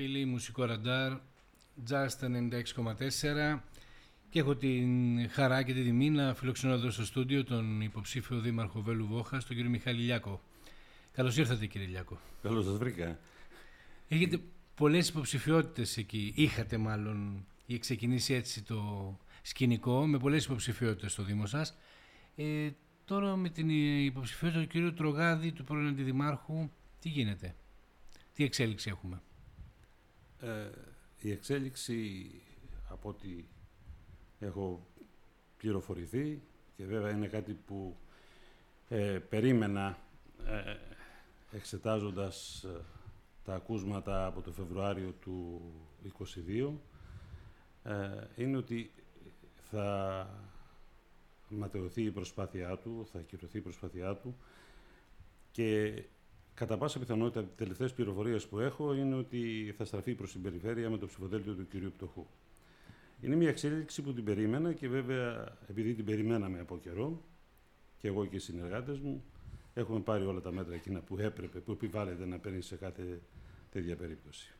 φίλοι, μουσικό ραντάρ, Just 96,4 και έχω την χαρά και τη τιμή να φιλοξενώ εδώ στο στούντιο τον υποψήφιο δήμαρχο Βέλου Βόχα, τον κύριο Μιχάλη Λιάκο. Καλώς ήρθατε κύριε Λιάκο. Καλώς σας βρήκα. Έχετε πολλές υποψηφιότητες εκεί, είχατε μάλλον, ή ξεκινήσει έτσι το σκηνικό, με πολλές υποψηφιότητες στο Δήμο σας. Ε, τώρα με την υποψηφιότητα του κύριου Τρογάδη, του πρώην Αντιδημάρχου, τι γίνεται, τι εξέλιξη έχουμε; Ε, η εξέλιξη από ό,τι έχω πληροφορηθεί και βέβαια είναι κάτι που ε, περίμενα ε, εξετάζοντας ε, τα ακούσματα από το Φεβρουάριο του 2022 ε, είναι ότι θα ματαιωθεί η προσπάθειά του, θα ακυρωθεί η προσπάθειά του και κατά πάσα πιθανότητα οι τελευταίες πληροφορίες που έχω είναι ότι θα στραφεί προς την περιφέρεια με το ψηφοδέλτιο του κυρίου Πτωχού. Είναι μια εξέλιξη που την περίμενα και βέβαια επειδή την περιμέναμε από καιρό και εγώ και οι συνεργάτες μου έχουμε πάρει όλα τα μέτρα εκείνα που έπρεπε, που επιβάλλεται να παίρνει σε κάθε τέτοια περίπτωση.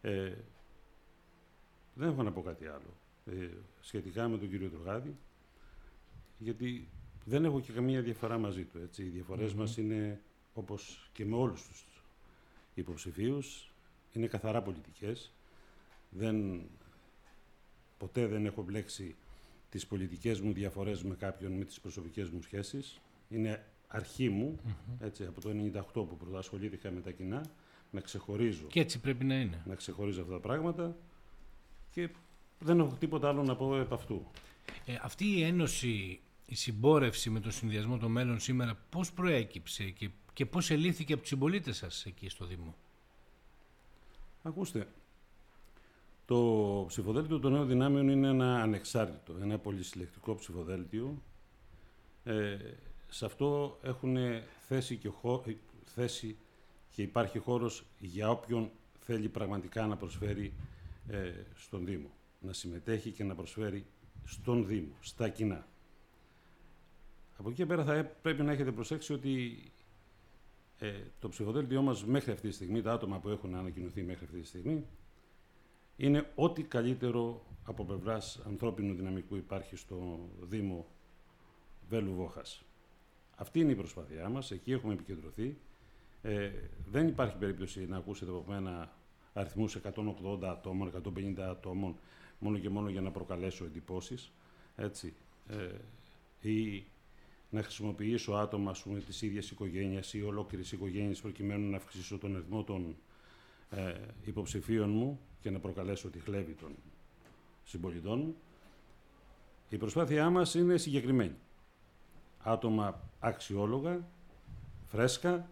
Ε, δεν έχω να πω κάτι άλλο ε, σχετικά με τον κύριο Τρογάδη, γιατί δεν έχω και καμία διαφορά μαζί του. Έτσι. Οι διαφορές μας είναι, όπως και με όλους τους υποψηφίους, είναι καθαρά πολιτικές. Δεν, ποτέ δεν έχω μπλέξει τις πολιτικές μου διαφορές με κάποιον, με τις προσωπικές μου σχέσεις. Είναι αρχή μου, έτσι, από το 1998 που πρωτοασχολήθηκα με τα κοινά, να ξεχωρίζω. Και έτσι πρέπει να είναι. Να ξεχωρίζω αυτά τα πράγματα και δεν έχω τίποτα άλλο να πω επ' αυτού. Ε, αυτή η ένωση, η συμπόρευση με τον συνδυασμό των μέλλον σήμερα, πώς προέκυψε και, και πώς ελήφθηκε από τους συμπολίτες σας εκεί στο Δήμο; Ακούστε, το ψηφοδέλτιο των νέων δυνάμεων είναι ένα ανεξάρτητο, ένα πολυσυλλεκτικό ψηφοδέλτιο. Ε, σε αυτό έχουν θέση και, θέση και υπάρχει χώρος για όποιον θέλει πραγματικά να προσφέρει ε, στον Δήμο. Να συμμετέχει και να προσφέρει στον Δήμο, στα κοινά. Από εκεί και πέρα θα πρέπει να έχετε προσέξει ότι ε, το ψηφοδέλτιό μας μέχρι αυτή τη στιγμή, τα άτομα που έχουν ανακοινωθεί μέχρι αυτή τη στιγμή, είναι ό,τι καλύτερο από πλευράς ανθρώπινου δυναμικού υπάρχει στο Δήμο Βέλου Βόχας. Αυτή είναι η προσπάθειά μας, εκεί έχουμε επικεντρωθεί. Ε, δεν υπάρχει περίπτωση να ακούσετε από μένα αριθμούς 180 ατόμων, 150 ατόμων, μόνο και μόνο για να προκαλέσω εντυπώσεις, έτσι, ε, ή να χρησιμοποιήσω άτομα, ας πούμε, της ίδιας οικογένειας ή ολόκληρης οικογένειας προκειμένου να αυξήσω τον αριθμό των ε, υποψηφίων μου και να προκαλέσω τη χλέβη των συμπολιτών μου. Η προσπάθειά μας είναι συγκεκριμένη. Άτομα αξιόλογα, φρέσκα,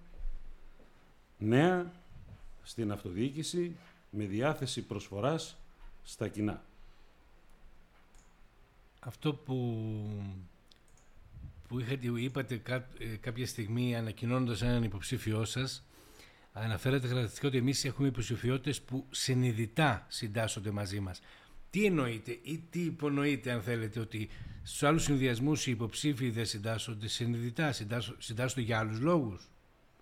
νέα στην αυτοδιοίκηση με διάθεση προσφοράς στα κοινά. Αυτό που, που είχατε, είπατε ε, κάποια στιγμή ανακοινώνοντας έναν υποψήφιό σας αναφέρατε χαρακτηριστικά ότι εμείς έχουμε υποψηφιότητες που συνειδητά συντάσσονται μαζί μας. Τι εννοείτε ή τι υπονοείτε αν θέλετε ότι στους άλλους συνδυασμούς οι υποψήφοι δεν συντάσσονται συνειδητά, συντάσσονται για άλλους λόγους;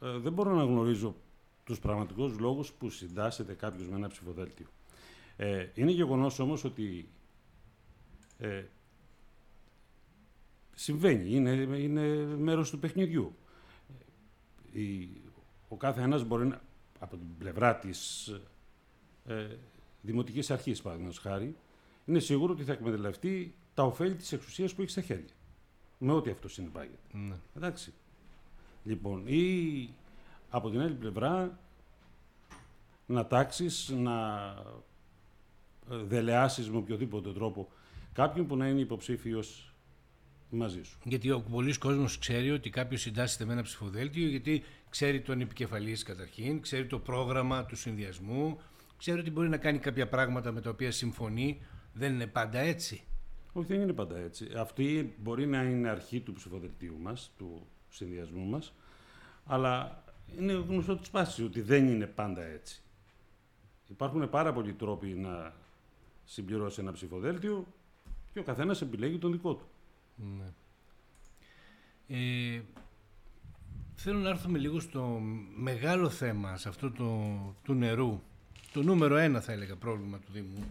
Ε, δεν μπορώ να γνωρίζω τους πραγματικούς λόγους που συντάσσεται κάποιος με ένα ψηφοδέλτιο. Ε, είναι γεγονός όμως ότι ε, συμβαίνει, είναι, είναι μέρος του παιχνιδιού. Η, ο κάθε ένας μπορεί να, από την πλευρά της ε, δημοτικής αρχής, παραδείγματος χάρη, είναι σίγουρο ότι θα εκμεταλλευτεί τα ωφέλη της εξουσίας που έχει στα χέρια. Με ό,τι αυτό συνεπάγεται. Ναι. Εντάξει. Λοιπόν, ή από την άλλη πλευρά να τάξεις, να ε, δελεάσεις με οποιοδήποτε τρόπο κάποιον που να είναι υποψήφιος μαζί σου. Γιατί ο πολλή κόσμος ξέρει ότι κάποιος συντάσσεται με ένα ψηφοδέλτιο, γιατί ξέρει τον επικεφαλής καταρχήν, ξέρει το πρόγραμμα του συνδυασμού, ξέρει ότι μπορεί να κάνει κάποια πράγματα με τα οποία συμφωνεί. Δεν είναι πάντα έτσι. Όχι, δεν είναι πάντα έτσι. Αυτή μπορεί να είναι αρχή του ψηφοδελτίου μας, του συνδυασμού μας, αλλά είναι γνωστό της πάσης ότι δεν είναι πάντα έτσι. Υπάρχουν πάρα πολλοί τρόποι να συμπληρώσει ένα ψηφοδέλτιο και ο καθένας επιλέγει τον δικό του. Ναι. Ε, θέλω να έρθουμε λίγο στο μεγάλο θέμα, σε αυτό το, του νερού, το νούμερο ένα θα έλεγα πρόβλημα του Δήμου.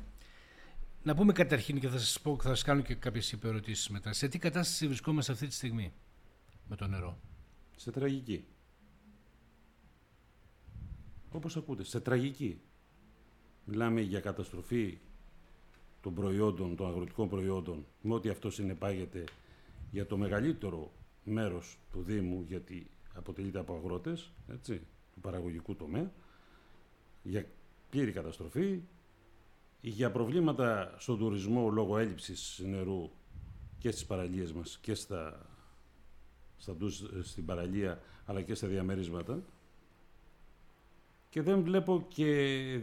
Να πούμε καταρχήν και θα σας πω θα σας κάνω και κάποιες υπερωτήσεις μετά. Σε τι κατάσταση βρισκόμαστε αυτή τη στιγμή με το νερό; Σε τραγική. Όπως ακούτε, σε τραγική. Μιλάμε για καταστροφή των προϊόντων, των αγροτικών προϊόντων, με ό,τι αυτό συνεπάγεται για το μεγαλύτερο μέρος του Δήμου, γιατί αποτελείται από αγρότες, έτσι, του παραγωγικού τομέα, για πλήρη καταστροφή, για προβλήματα στον τουρισμό λόγω έλλειψης νερού και στις παραλίες μας και στα, στα στην παραλία αλλά και στα διαμερίσματα. Και δεν βλέπω και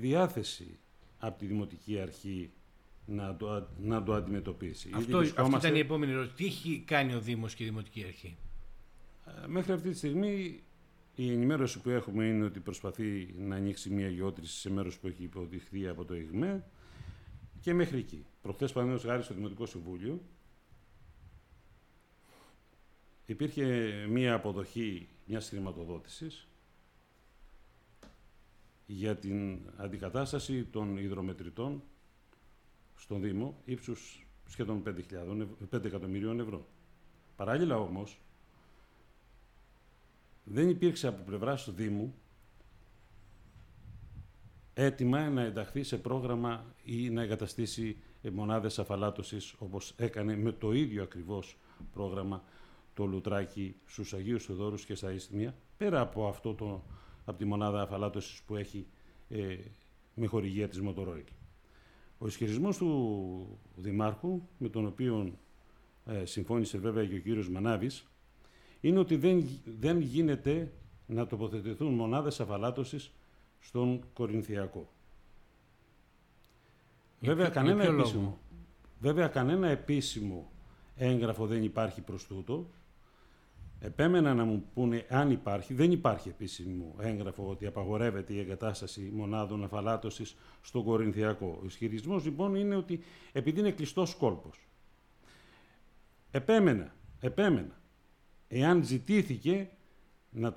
διάθεση από τη Δημοτική Αρχή να το, να το αντιμετωπίσει. Αυτό, αυτή ήταν η επόμενη ερώτηση. Τι έχει κάνει ο Δήμος και η Δημοτική Αρχή; Ε, μέχρι αυτή τη στιγμή η ενημέρωση που έχουμε είναι ότι προσπαθεί να ανοίξει μια γεώτρηση σε μέρος που έχει υποδειχθεί από το ΕΓΜΕ και μέχρι εκεί. Προχθές παραδείγματος χάρη στο Δημοτικό Συμβούλιο υπήρχε μια αποδοχή μιας χρηματοδότησης για την αντικατάσταση των υδρομετρητών στον Δήμο ύψους σχεδόν 5, εκατομμυρίων ευρώ. Παράλληλα όμως, δεν υπήρξε από πλευράς του Δήμου έτοιμα να ενταχθεί σε πρόγραμμα ή να εγκαταστήσει μονάδες αφαλάτωσης όπως έκανε με το ίδιο ακριβώς πρόγραμμα το Λουτράκι στους Αγίους Θεοδόρους και στα Ιστιμία, πέρα από αυτό το, από τη μονάδα αφαλάτωσης που έχει ε, με χορηγία της Μοτορόιλ. Ο ισχυρισμός του Δημάρχου, με τον οποίο ε, συμφώνησε βέβαια και ο κύριος Μανάβης, είναι ότι δεν, δεν γίνεται να τοποθετηθούν μονάδες αφαλάτωσης στον Κορινθιακό. Βέβαια, κανένα επίσημο, βέβαια, κανένα επίσημο έγγραφο δεν υπάρχει προς τούτο. Επέμενα να μου πούνε αν υπάρχει, δεν υπάρχει επίσημο έγγραφο ότι απαγορεύεται η εγκατάσταση μονάδων αφαλάτωσης στον Κορινθιακό. Ο ισχυρισμός λοιπόν είναι ότι επειδή είναι κλειστός κόλπος. Επέμενα, επέμενα, εάν ζητήθηκε να,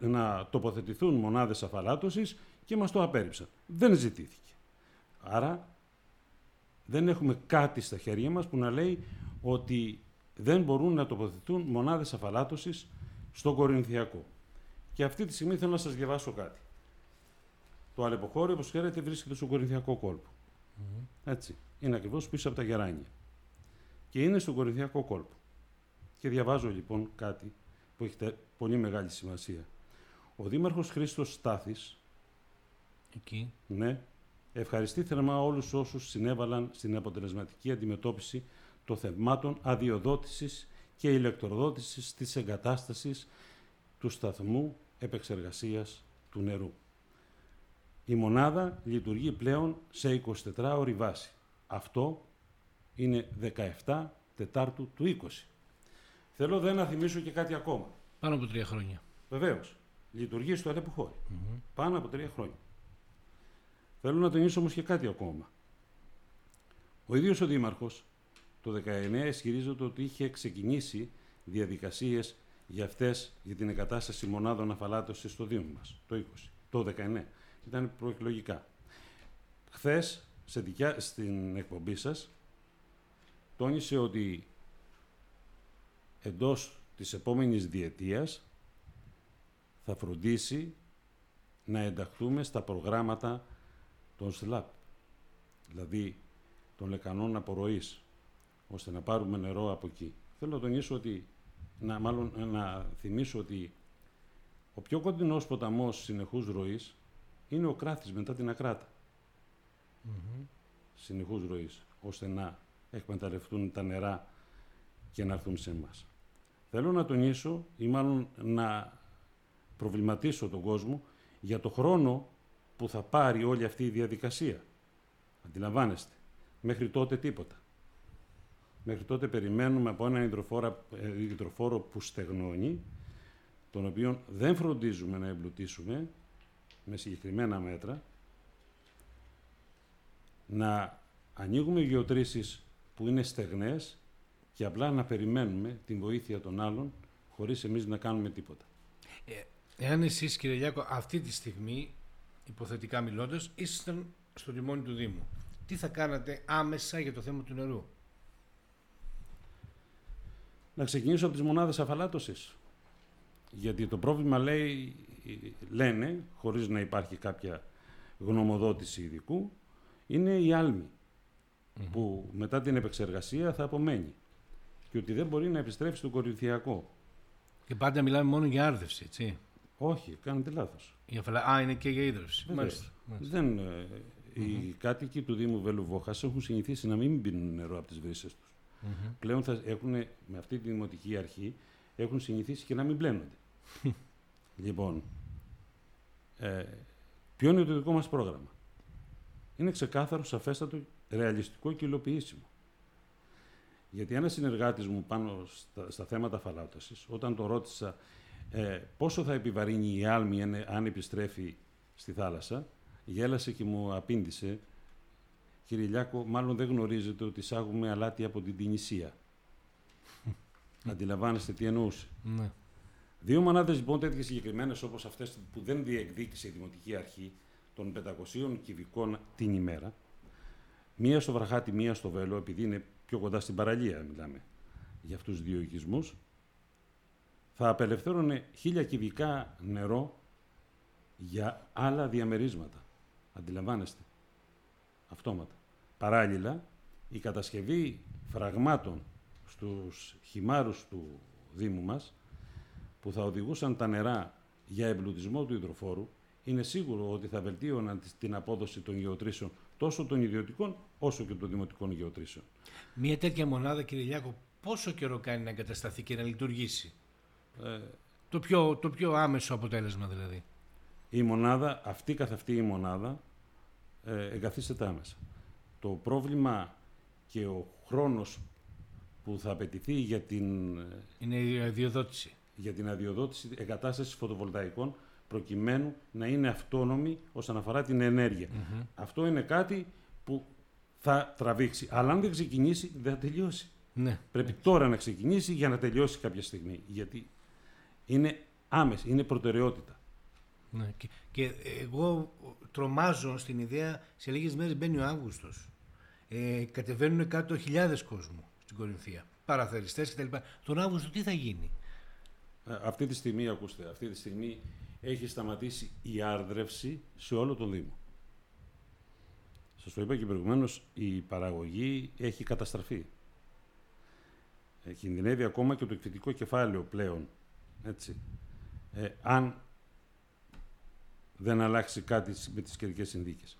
να τοποθετηθούν μονάδες αφαλάτωσης και μας το απέρριψαν. Δεν ζητήθηκε. Άρα δεν έχουμε κάτι στα χέρια μας που να λέει ότι δεν μπορούν να τοποθετηθούν μονάδες αφαλάτωσης στο Κορινθιακό. Και αυτή τη στιγμή θέλω να σας διαβάσω κάτι. Το αλεποχώριο, όπως ξέρετε, βρίσκεται στο Κορινθιακό κόλπο. Έτσι. Είναι ακριβώς πίσω από τα γεράνια. Και είναι στο Κορινθιακό κόλπο. Και διαβάζω λοιπόν κάτι που έχει πολύ μεγάλη σημασία. Ο Δήμαρχος Χρήστος Στάθης Εκεί. Ναι. Ευχαριστεί θερμά όλους όσους συνέβαλαν στην αποτελεσματική αντιμετώπιση των θεμάτων αδειοδότησης και ηλεκτροδότησης της εγκατάστασης του σταθμού επεξεργασίας του νερού. Η μονάδα λειτουργεί πλέον σε 24 ώρη βάση. Αυτό είναι 17 Τετάρτου του 20. Θέλω δεν να θυμίσω και κάτι ακόμα. Πάνω από τρία χρόνια. Βεβαίως. Λειτουργεί στο αλεπου Πάνω από τρία χρόνια. Θέλω να τονίσω όμως και κάτι ακόμα. Ο ίδιος ο Δήμαρχος το 19 ισχυρίζεται ότι είχε ξεκινήσει διαδικασίες για αυτές, για την εγκατάσταση μονάδων αφαλάτωσης στο Δήμο μας, το 20, το 19. Ήταν προεκλογικά. Χθες, σε δικιά, στην εκπομπή σας, τόνισε ότι εντός της επόμενης διετίας θα φροντίσει να ενταχθούμε στα προγράμματα των ΣΛΑΠ, δηλαδή των λεκανών απορροής, ώστε να πάρουμε νερό από εκεί. Θέλω να τονίσω ότι, να, μάλλον να θυμίσω ότι ο πιο κοντινός ποταμός συνεχούς ροής είναι ο Κράθης μετά την Ακράτα. Mm-hmm. Συνεχούς ροής, ώστε να εκμεταλλευτούν τα νερά και να έρθουν σε εμάς. Θέλω να τονίσω ή μάλλον να προβληματίσω τον κόσμο για το χρόνο που θα πάρει όλη αυτή η διαδικασία. Αντιλαμβάνεστε. Μέχρι τότε τίποτα. Μέχρι τότε περιμένουμε από έναν ε, υδροφόρο που στεγνώνει, τον οποίο δεν φροντίζουμε να εμπλουτίσουμε με συγκεκριμένα μέτρα, να ανοίγουμε γεωτρήσεις που είναι στεγνές και απλά να περιμένουμε την βοήθεια των άλλων χωρίς εμείς να κάνουμε τίποτα. Ε, εάν εσείς κύριε Λιάκο αυτή τη στιγμή υποθετικά μιλώντας, ήσασταν στο τιμόνι του Δήμου. Τι θα κάνατε άμεσα για το θέμα του νερού; Να ξεκινήσω από τις μονάδες αφαλάτωσης. Γιατί το πρόβλημα λέει, λένε, χωρίς να υπάρχει κάποια γνωμοδότηση ειδικού, είναι η αλμη που μετά την επεξεργασία θα απομένει και ότι δεν μπορεί να επιστρέψει στο κορινθιακό. Και πάντα μιλάμε μόνο για άρδευση, έτσι. Όχι, κάνετε λάθος. Α, είναι και για ίδρυυση. Μάλιστα. Δεν, ε, Οι κάτοικοι του Δήμου Βέλου έχουν συνηθίσει να μην πίνουν νερό από τις βρύσες του. Πλέον θα έχουν, με αυτή τη δημοτική αρχή έχουν συνηθίσει και να μην πλένονται. λοιπόν, ε, ποιο είναι το δικό μας πρόγραμμα; Είναι ξεκάθαρο, σαφέστατο, ρεαλιστικό και υλοποιήσιμο. Γιατί ένας συνεργάτης μου πάνω στα, στα θέματα φαλάτωσης, όταν το ρώτησα ε, πόσο θα επιβαρύνει η άλμη αν επιστρέφει στη θάλασσα, γέλασε και μου απήντησε «Κύριε Λιάκο, μάλλον δεν γνωρίζετε ότι εισάγουμε αλάτι από την Τινησία». Αντιλαμβάνεστε τι εννοούσε. Ναι. Δύο μονάδες λοιπόν τέτοιες συγκεκριμένες όπως αυτές που δεν διεκδίκησε η Δημοτική Αρχή των 500 κυβικών την ημέρα, μία στο Βραχάτι, μία στο Βέλο, επειδή είναι πιο κοντά στην παραλία μιλάμε για αυτούς τους δύο οικισμούς, θα απελευθέρωνε χίλια κυβικά νερό για άλλα διαμερίσματα. Αντιλαμβάνεστε. Αυτόματα. Παράλληλα, η κατασκευή φραγμάτων στους χυμάρους του Δήμου μας, που θα οδηγούσαν τα νερά για εμπλουτισμό του υδροφόρου, είναι σίγουρο ότι θα βελτίωναν την απόδοση των γεωτρήσεων τόσο των ιδιωτικών όσο και των δημοτικών γεωτρήσεων. Μία τέτοια μονάδα, κύριε Λιάκο, πόσο καιρό κάνει να εγκατασταθεί και να λειτουργήσει; Ε, το, πιο, το πιο άμεσο αποτέλεσμα δηλαδή. Η μονάδα, αυτή καθ' αυτή η μονάδα, ε, εγκαθίσταται άμεσα. Το πρόβλημα και ο χρόνος που θα απαιτηθεί για την... Είναι η αδειοδότηση. Για την αδειοδότηση εγκατάστασης φωτοβολταϊκών προκειμένου να είναι αυτόνομη όσον αφορά την ενεργεια Αυτό είναι κάτι που θα τραβήξει. Αλλά αν δεν ξεκινήσει, δεν θα τελειώσει. Ναι. Πρέπει τώρα να ξεκινήσει για να τελειώσει κάποια στιγμή. Γιατί είναι άμεση, είναι προτεραιότητα. Ναι. Και, και εγώ τρομάζω στην ιδέα, σε λίγες μέρες μπαίνει ο Αύγουστος. Ε, κατεβαίνουν κάτω χιλιάδες κόσμου στην Κορινθία. Παραθεριστές κτλ. Τον Αύγουστο τι θα γίνει; Ε, αυτή τη στιγμή, ακούστε, αυτή τη στιγμή έχει σταματήσει η άρδρευση σε όλο τον Δήμο. Σας το είπα και προηγουμένως, η παραγωγή έχει καταστραφεί. Ε, κινδυνεύει ακόμα και το εκθετικό κεφάλαιο πλέον. Έτσι. Ε, αν δεν αλλάξει κάτι με τις καιρικές συνδίκες.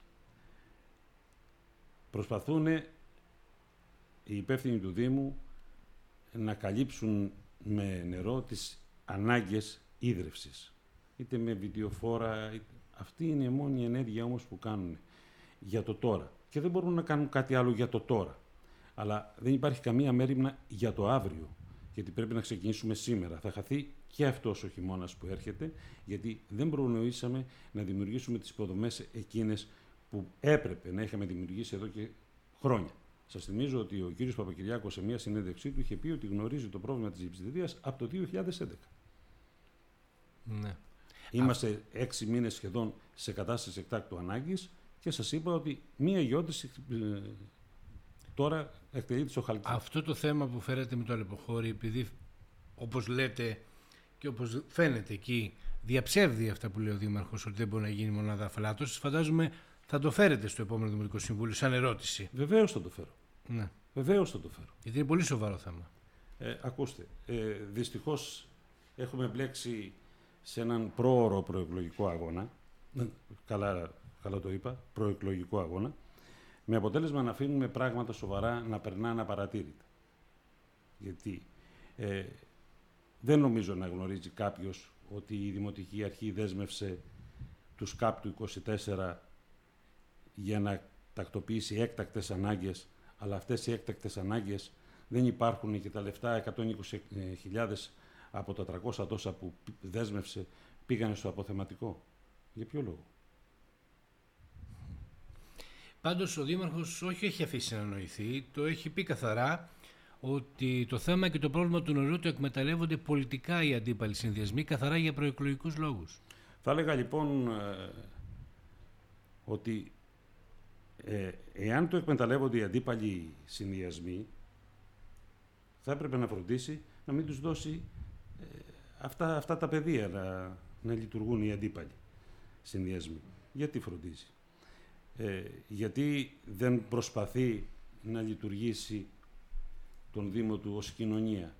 Προσπαθούν οι υπεύθυνοι του Δήμου να καλύψουν με νερό τις ανάγκες ίδρυυσης είτε με βιντεοφόρα. Αυτή είναι η μόνη ενέργεια όμως που κάνουν για το τώρα. Και δεν μπορούν να κάνουν κάτι άλλο για το τώρα. Αλλά δεν υπάρχει καμία μέρημνα για το αύριο. Γιατί πρέπει να ξεκινήσουμε σήμερα. Θα χαθεί και αυτός ο χειμώνας που έρχεται, γιατί δεν προνοήσαμε να δημιουργήσουμε τις υποδομές εκείνες που έπρεπε να είχαμε δημιουργήσει εδώ και χρόνια. Σας θυμίζω ότι ο κύριος Παπακυριάκος σε μια συνέντευξή του είχε πει ότι γνωρίζει το πρόβλημα της υψηλή από το 2011. Ναι. Είμαστε έξι μήνες σχεδόν σε κατάσταση εκτάκτου ανάγκης και σας είπα ότι μία γεώτηση ε, τώρα εκτελείται στο Χαλκίδι. Αυτό το θέμα που φέρετε με το αλεποχώρι, επειδή όπως λέτε και όπως φαίνεται εκεί, διαψεύδει αυτά που λέει ο Δήμαρχος ότι δεν μπορεί να γίνει μονάδα αφαλάτωσης, φαντάζομαι θα το φέρετε στο επόμενο Δημοτικό Συμβούλιο σαν ερώτηση. Βεβαίως θα το φέρω. Ναι. Βεβαίως θα το φέρω. Γιατί είναι πολύ σοβαρό θέμα. Ε, ακούστε, ε, δυστυχώς έχουμε μπλέξει σε έναν πρόωρο προεκλογικό αγώνα, ναι. καλά, καλά το είπα, προεκλογικό αγώνα, με αποτέλεσμα να αφήνουμε πράγματα σοβαρά να περνάνε απαρατήρητα. Γιατί ε, δεν νομίζω να γνωρίζει κάποιος ότι η Δημοτική Αρχή δέσμευσε τους ΚΑΠ του 24 για να τακτοποιήσει έκτακτες ανάγκες, αλλά αυτές οι έκτακτες ανάγκες δεν υπάρχουν και τα λεφτά 120.000 από τα 300 τόσα που δέσμευσε πήγανε στο αποθεματικό. Για ποιο λόγο; Πάντως ο Δήμαρχος όχι έχει αφήσει να νοηθεί, το έχει πει καθαρά ότι το θέμα και το πρόβλημα του νερού το εκμεταλλεύονται πολιτικά οι αντίπαλοι συνδυασμοί καθαρά για προεκλογικούς λόγους. Θα έλεγα λοιπόν ε, ότι ε, εάν το εκμεταλλεύονται οι αντίπαλοι συνδυασμοί, θα έπρεπε να φροντίσει να μην τους δώσει ε, αυτά, αυτά τα πεδία να, να λειτουργούν οι αντίπαλοι συνδυασμοί. Γιατί φροντίζει; Ε, γιατί δεν προσπαθεί να λειτουργήσει τον Δήμο του ως κοινωνία.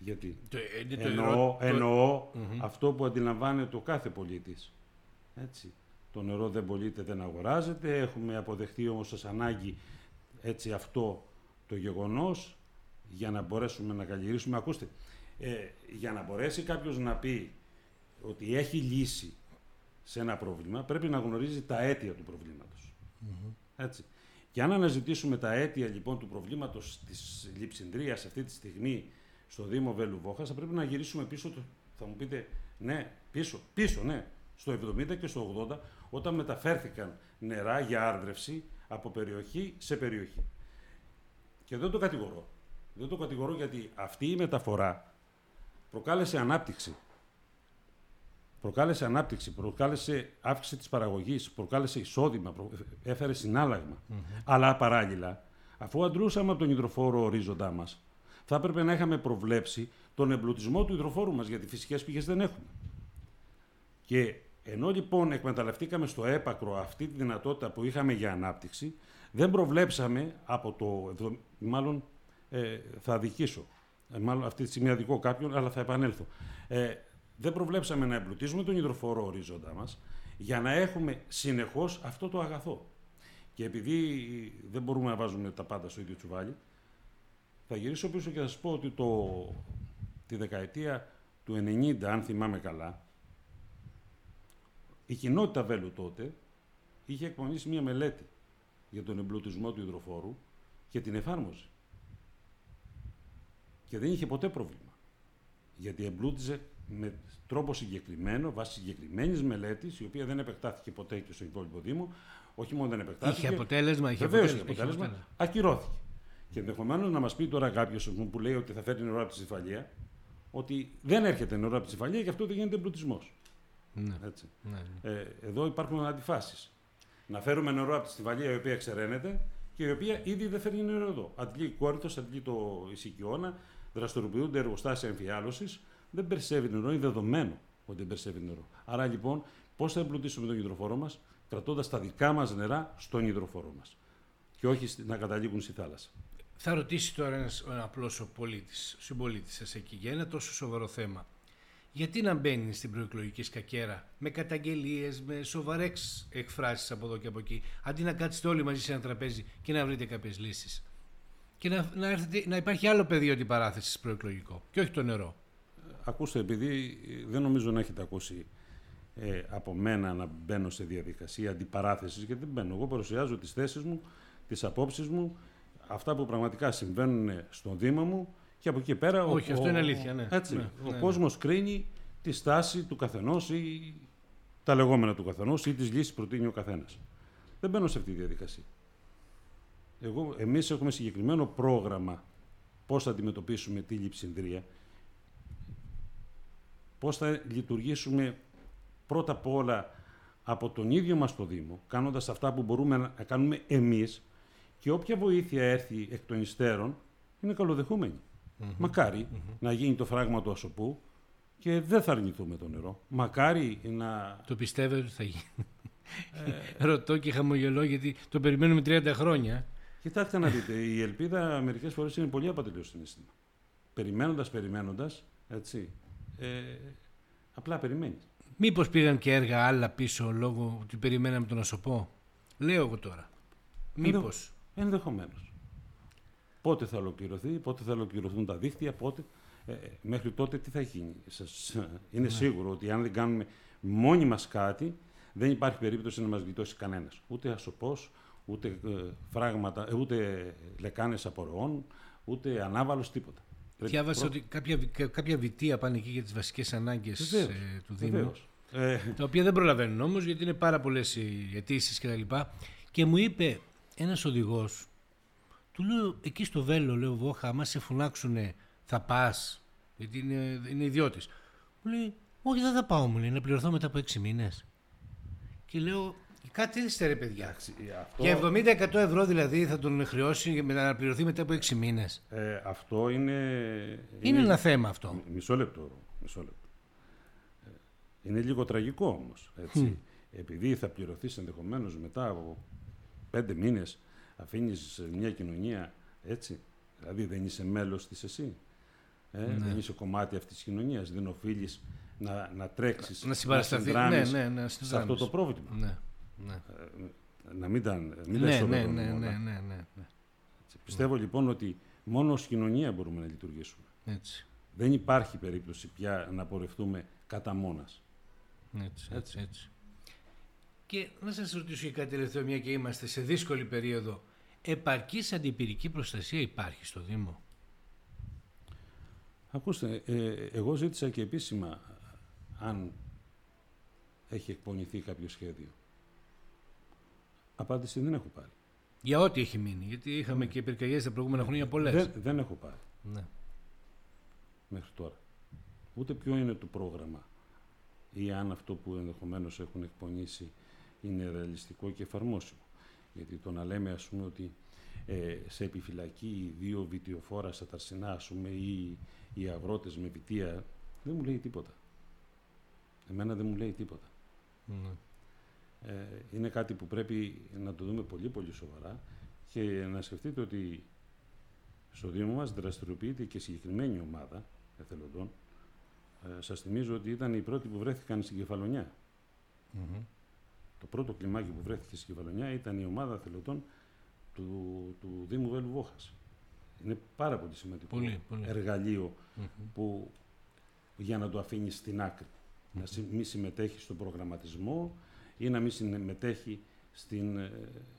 Γιατί; Το, εννοώ, εννοώ αυτό που αντιλαμβάνεται ο κάθε πολίτης. Έτσι. Το νερό δεν πωλείται, δεν αγοράζεται. Έχουμε αποδεχτεί όμως ως ανάγκη έτσι αυτό το γεγονός για να μπορέσουμε να καλλιεργήσουμε. Ακούστε, ε, για να μπορέσει κάποιος να πει ότι έχει λύση σε ένα πρόβλημα, πρέπει να γνωρίζει τα αίτια του προβλήματος. Έτσι. Και αν αναζητήσουμε τα αίτια λοιπόν του προβλήματος της λειψιδρίας αυτή τη στιγμή στο Δήμο Βέλου θα πρέπει να γυρίσουμε πίσω, θα μου πείτε, ναι, πίσω, πίσω, ναι, στο 70 και στο 80, όταν μεταφέρθηκαν νερά για άρδρευση από περιοχή σε περιοχή. Και δεν το κατηγορώ. Δεν το κατηγορώ γιατί αυτή η μεταφορά προκάλεσε ανάπτυξη. Προκάλεσε ανάπτυξη, προκάλεσε αύξηση της παραγωγής, προκάλεσε εισόδημα, έφερε Αλλά παράλληλα, αφού αντρούσαμε από τον υδροφόρο ορίζοντά μας, θα έπρεπε να είχαμε προβλέψει τον εμπλουτισμό του υδροφόρου μας, γιατί φυσικές πηγές δεν έχουμε. Και ενώ λοιπόν εκμεταλλευτήκαμε στο έπακρο αυτή τη δυνατότητα που είχαμε για ανάπτυξη, δεν προβλέψαμε από το... Μάλλον ε, θα αδικήσω. Ε, μάλλον αυτή τη στιγμή αδικώ κάποιον, αλλά θα επανέλθω. Ε, δεν προβλέψαμε να εμπλουτίζουμε τον υδροφόρο ορίζοντά μας για να έχουμε συνεχώς αυτό το αγαθό. Και επειδή δεν μπορούμε να βάζουμε τα πάντα στο ίδιο τσουβάλι, θα γυρίσω πίσω και θα σας πω ότι το, τη δεκαετία του 90, αν θυμάμαι καλά, η κοινότητα Βέλου τότε είχε εκπονήσει μία μελέτη για τον εμπλουτισμό του υδροφόρου και την εφάρμοζε. Και δεν είχε ποτέ πρόβλημα. Γιατί εμπλούτιζε με τρόπο συγκεκριμένο, βάσει συγκεκριμένης μελέτης, η οποία δεν επεκτάθηκε ποτέ και στο υπόλοιπο Δήμο. Όχι μόνο δεν επεκτάθηκε. Είχε αποτέλεσμα, είχε Βεβαίως, αποτέλεσμα. Είχε αποτέλεσμα. Ακυρώθηκε. Και ενδεχομένως να μας πει τώρα κάποιος που λέει ότι θα φέρει νερό από τη Συφαλία, ότι δεν έρχεται νερό από τη Συφαλία και αυτό δεν γίνεται εμπλουτισμός. Ναι. Έτσι. Ναι, ναι. Ε, εδώ υπάρχουν αντιφάσεις. Να φέρουμε νερό από τη Στιβαλία η οποία εξεραίνεται και η οποία ήδη δεν φέρνει νερό εδώ. Αντλεί κόρυθο, αντλεί το Ισικιώνα, δραστηριοποιούνται εργοστάσια εμφιάλωσης. Δεν περσεύει νερό, είναι δεδομένο ότι δεν περσεύει νερό. Άρα λοιπόν, πώς θα εμπλουτίσουμε τον υδροφόρο μας, κρατώντας τα δικά μας νερά στον υδροφόρο μας. Και όχι να καταλήγουν στη θάλασσα. Θα ρωτήσει τώρα ένας απλός συμπολίτης σας εκεί για ένα τόσο σοβαρό θέμα γιατί να μπαίνεις στην προεκλογική σκακέρα με καταγγελίες, με σοβαρές εκφράσεις από εδώ και από εκεί, αντί να κάτσετε όλοι μαζί σε ένα τραπέζι και να βρείτε κάποιες λύσεις; Και να, να, έρθετε, να υπάρχει άλλο πεδίο αντιπαράθεσης προεκλογικό και όχι το νερό. Ακούστε, επειδή δεν νομίζω να έχετε ακούσει ε, από μένα να μπαίνω σε διαδικασία αντιπαράθεσης, γιατί δεν μπαίνω. Εγώ παρουσιάζω τις θέσεις μου, τις απόψεις μου, αυτά που πραγματικά συμβαίνουν στον Δήμο μου και από εκεί πέρα. Όχι, ο, αυτό είναι αλήθεια. Ναι. Έτσι, ναι, ο ναι, κόσμος κρίνει τη στάση του καθενός ή τα λεγόμενα του καθενός ή τις λύσεις που προτείνει ο καθένας. Δεν μπαίνω σε αυτή τη διαδικασία. Εγώ, εμείς έχουμε συγκεκριμένο πρόγραμμα πώς θα αντιμετωπίσουμε τη λειψινδρία, πώς θα λειτουργήσουμε πρώτα απ' όλα από τον ίδιο μας το Δήμο, κάνοντας αυτά που μπορούμε να κάνουμε εμείς και όποια βοήθεια έρθει εκ των υστέρων είναι καλοδεχούμενη. Mm-hmm. Μακάρι mm-hmm. να γίνει το φράγμα του ασωπού και δεν θα αρνηθούμε το νερό. Μακάρι να. Το πιστεύω ότι θα γίνει; Ε... Ρωτώ και χαμογελώ γιατί το περιμένουμε 30 χρόνια. Κοιτάξτε να δείτε, η ελπίδα μερικές φορές είναι πολύ απατηλό συνέστημα. Περιμένοντας, περιμένοντας, έτσι. Ε, απλά περιμένεις. Μήπως πήγαν και έργα άλλα πίσω λόγω ότι περιμέναμε τον Ασωπό. Λέω εγώ τώρα. Μήπως. Ενδεχομένως πότε θα ολοκληρωθεί, πότε θα ολοκληρωθούν τα δίκτυα, πότε. Ε, μέχρι τότε τι θα γίνει. Σας, είναι ναι. σίγουρο ότι αν δεν κάνουμε μόνοι μας κάτι, δεν υπάρχει περίπτωση να μας γλιτώσει κανένας. Ούτε ασωπός, ούτε ε, φράγματα, ε, ούτε λεκάνες απορροών, ούτε ανάβαλος, τίποτα. Διάβασα ότι κάποια, κάποια βιτία πάνε εκεί για τις βασικές ανάγκες ε, του Δήμου. Ε... Τα οποία δεν προλαβαίνουν όμως γιατί είναι πάρα πολλές οι αιτήσεις κτλ. Και, και μου είπε ένας οδηγός του λέω εκεί στο Βέλο, λέω Βόχα, άμα σε φωνάξουνε θα πας, γιατί είναι, είναι ιδιώτης. Μου λέει, Όχι, δεν θα πάω, μου λέει, να πληρωθώ μετά από έξι μήνες. Και λέω, κάτι είστε ρε παιδιά. Εντάξει, ε, αυτό, Και 70% ευρώ δηλαδή θα τον χρεώσει για να αναπληρωθεί μετά από 6 μήνες. ε, αυτό είναι... Είναι ένα θέμα αυτό. Μ- Μισό λεπτό. Μισό λεπτό. Ε, Είναι λίγο τραγικό όμως. Έτσι. Επειδή θα πληρωθείς ενδεχομένως μετά από πέντε μήνες, αφήνεις μια κοινωνία έτσι. Δηλαδή δεν είσαι μέλος της εσύ. Ε, Ναι. Δεν είσαι κομμάτι αυτής της κοινωνίας. Δεν οφείλεις να, να τρέξεις, Να συμπαρασταθεί. Ναι, συνδράμεις ναι, ναι, σε αυτό το πρόβλημα. Ναι, ναι. Ε, να μην τα, μην τα Ναι, ναι, ισοπεδώνουμε ναι, όλα. ναι, ναι, ναι, ναι. Έτσι. Πιστεύω λοιπόν ότι μόνο ως κοινωνία μπορούμε να λειτουργήσουμε. Έτσι, Δεν υπάρχει περίπτωση πια να πορευτούμε κατά μόνας. έτσι, έτσι, έτσι. Και να σας ρωτήσω και κάτι τελευταίο, μια και είμαστε σε δύσκολη περίοδο. Επαρκής αντιπυρική προστασία υπάρχει στο Δήμο; Ακούστε, ε, εγώ ζήτησα και επίσημα αν έχει εκπονηθεί κάποιο σχέδιο. Απάντηση δεν έχω πάρει. Για ό,τι έχει μείνει. Γιατί είχαμε και πυρκαγιές τα προηγούμενα χρόνια πολλές. Δεν, δεν έχω πάρει Ναι. μέχρι τώρα. Ούτε ποιο είναι το πρόγραμμα ή αν αυτό που ενδεχομένως έχουν εκπονήσει είναι ρεαλιστικό και εφαρμόσιμο. Γιατί το να λέμε ας πούμε ότι ε, σε επιφυλακή δύο βιτιοφόρα στα Ταρσινά ας πούμε, ή οι αγρότες με βιτία δεν μου λέει τίποτα. Εμένα δεν μου λέει τίποτα. ναι. Ε, είναι κάτι που πρέπει να το δούμε πολύ πολύ σοβαρά και να σκεφτείτε ότι στο Δήμο μας δραστηριοποιείται και συγκεκριμένη ομάδα εθελοντών. Ε, σας θυμίζω ότι ήταν οι πρώτοι που βρέθηκαν στην Κεφαλονιά. Μμμ. Το πρώτο κλιμάκι που βρέθηκε στην Κεφαλονιά ήταν η ομάδα εθελοντών του, του Δήμου Βέλου Βόχας. Είναι πάρα πολύ σημαντικό Πολύ, πολύ. εργαλείο Μμμ. που για να το αφήνεις στην άκρη. Να συ- μη συμμετέχεις στον προγραμματισμό ή να μην συμμετέχει στην, ε,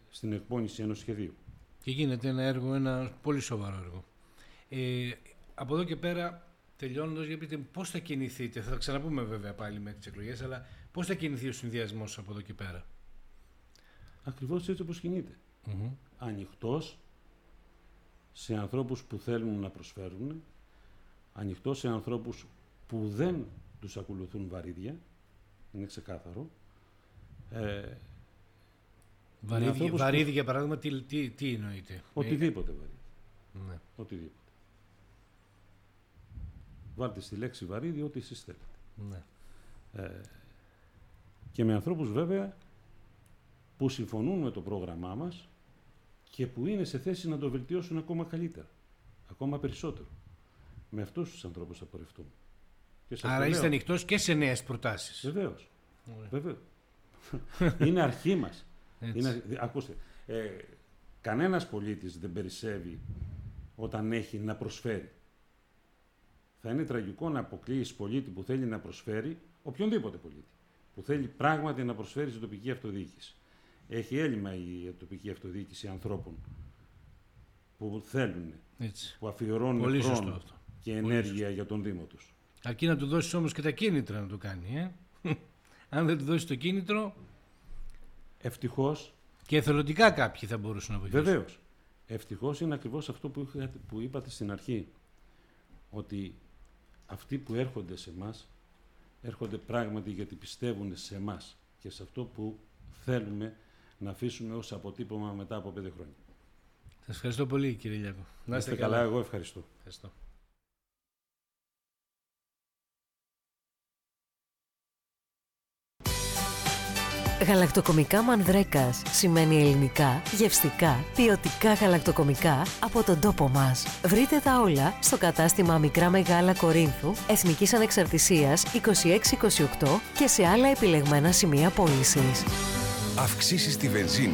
στην εκπόνηση ενός σχεδίου. Και γίνεται ένα έργο, ένα πολύ σοβαρό έργο. Ε, από εδώ και πέρα, τελειώνοντας, για πείτε πώς θα κινηθείτε. Θα τα ξαναπούμε βέβαια πάλι με τις εκλογές, αλλά πώς θα κινηθεί ο συνδυασμός από εδώ και πέρα; Ακριβώς έτσι όπως κινείται. Μμμ. Ανοιχτός σε ανθρώπους που θέλουν να προσφέρουν, ανοιχτός σε ανθρώπους που δεν τους ακολουθούν βαρύδια, είναι ξεκάθαρο. Ε, Βαρύδι, ανθρώπους που- βαρύδι, για παράδειγμα, τι, τι, τι εννοείται; οτιδήποτε βαρύδι. Ε, ναι. Οτιδήποτε. Βάλτε στη λέξη βαρύδι ό,τι εσείς θέλετε. ναι. Ε, και με ανθρώπους βέβαια που συμφωνούν με το πρόγραμμά μας και που είναι σε θέση να το βελτιώσουν ακόμα καλύτερα, ακόμα περισσότερο. Με αυτούς τους ανθρώπους θα πορευτούμε. Και σας Άρα το είστε λέω. ανοιχτός και σε νέες προτάσεις. Βεβαίως. Ωραία. Βεβαίως. είναι αρχή μας. Έτσι. Είναι, δη- ακούστε, ε, κανένας πολίτης δεν περισσεύει όταν έχει να προσφέρει. Θα είναι τραγικό να αποκλείεις πολίτη που θέλει να προσφέρει, οποιονδήποτε πολίτη, που θέλει πράγματι να προσφέρει στην τοπική αυτοδιοίκηση. Έχει έλλειμμα η τοπική αυτοδιοίκηση ανθρώπων που θέλουν, Έτσι. που αφιερώνουν Πολύ σωστό χρόνο αυτό. και ενέργεια για τον Δήμο τους. Αρκεί να του δώσεις όμως και τα κίνητρα να το κάνει. Ε; Αν δεν του δώσεις το κίνητρο, Ευτυχώς και εθελοντικά κάποιοι θα μπορούσαν να βοηθήσουν. Βεβαίως. Ευτυχώς είναι ακριβώς αυτό που, είχατε- που είπατε στην αρχή. Ότι αυτοί που έρχονται σε εμάς έρχονται πράγματι γιατί πιστεύουν σε εμάς και σε αυτό που θέλουμε να αφήσουμε ως αποτύπωμα μετά από πέντε χρόνια. Σας ευχαριστώ πολύ κύριε Λιάκο. Να είστε καλά, εγώ ευχαριστώ. Ευχαριστώ. Γαλακτοκομικά Μανδρέκας σημαίνει ελληνικά, γευστικά, ποιοτικά γαλακτοκομικά από τον τόπο μας. Βρείτε τα όλα στο κατάστημα Μικρά Μεγάλα Κορίνθου, Εθνικής Ανεξαρτησίας 2628 και σε άλλα επιλεγμένα σημεία πώλησης. Αυξήσεις στη βενζίνη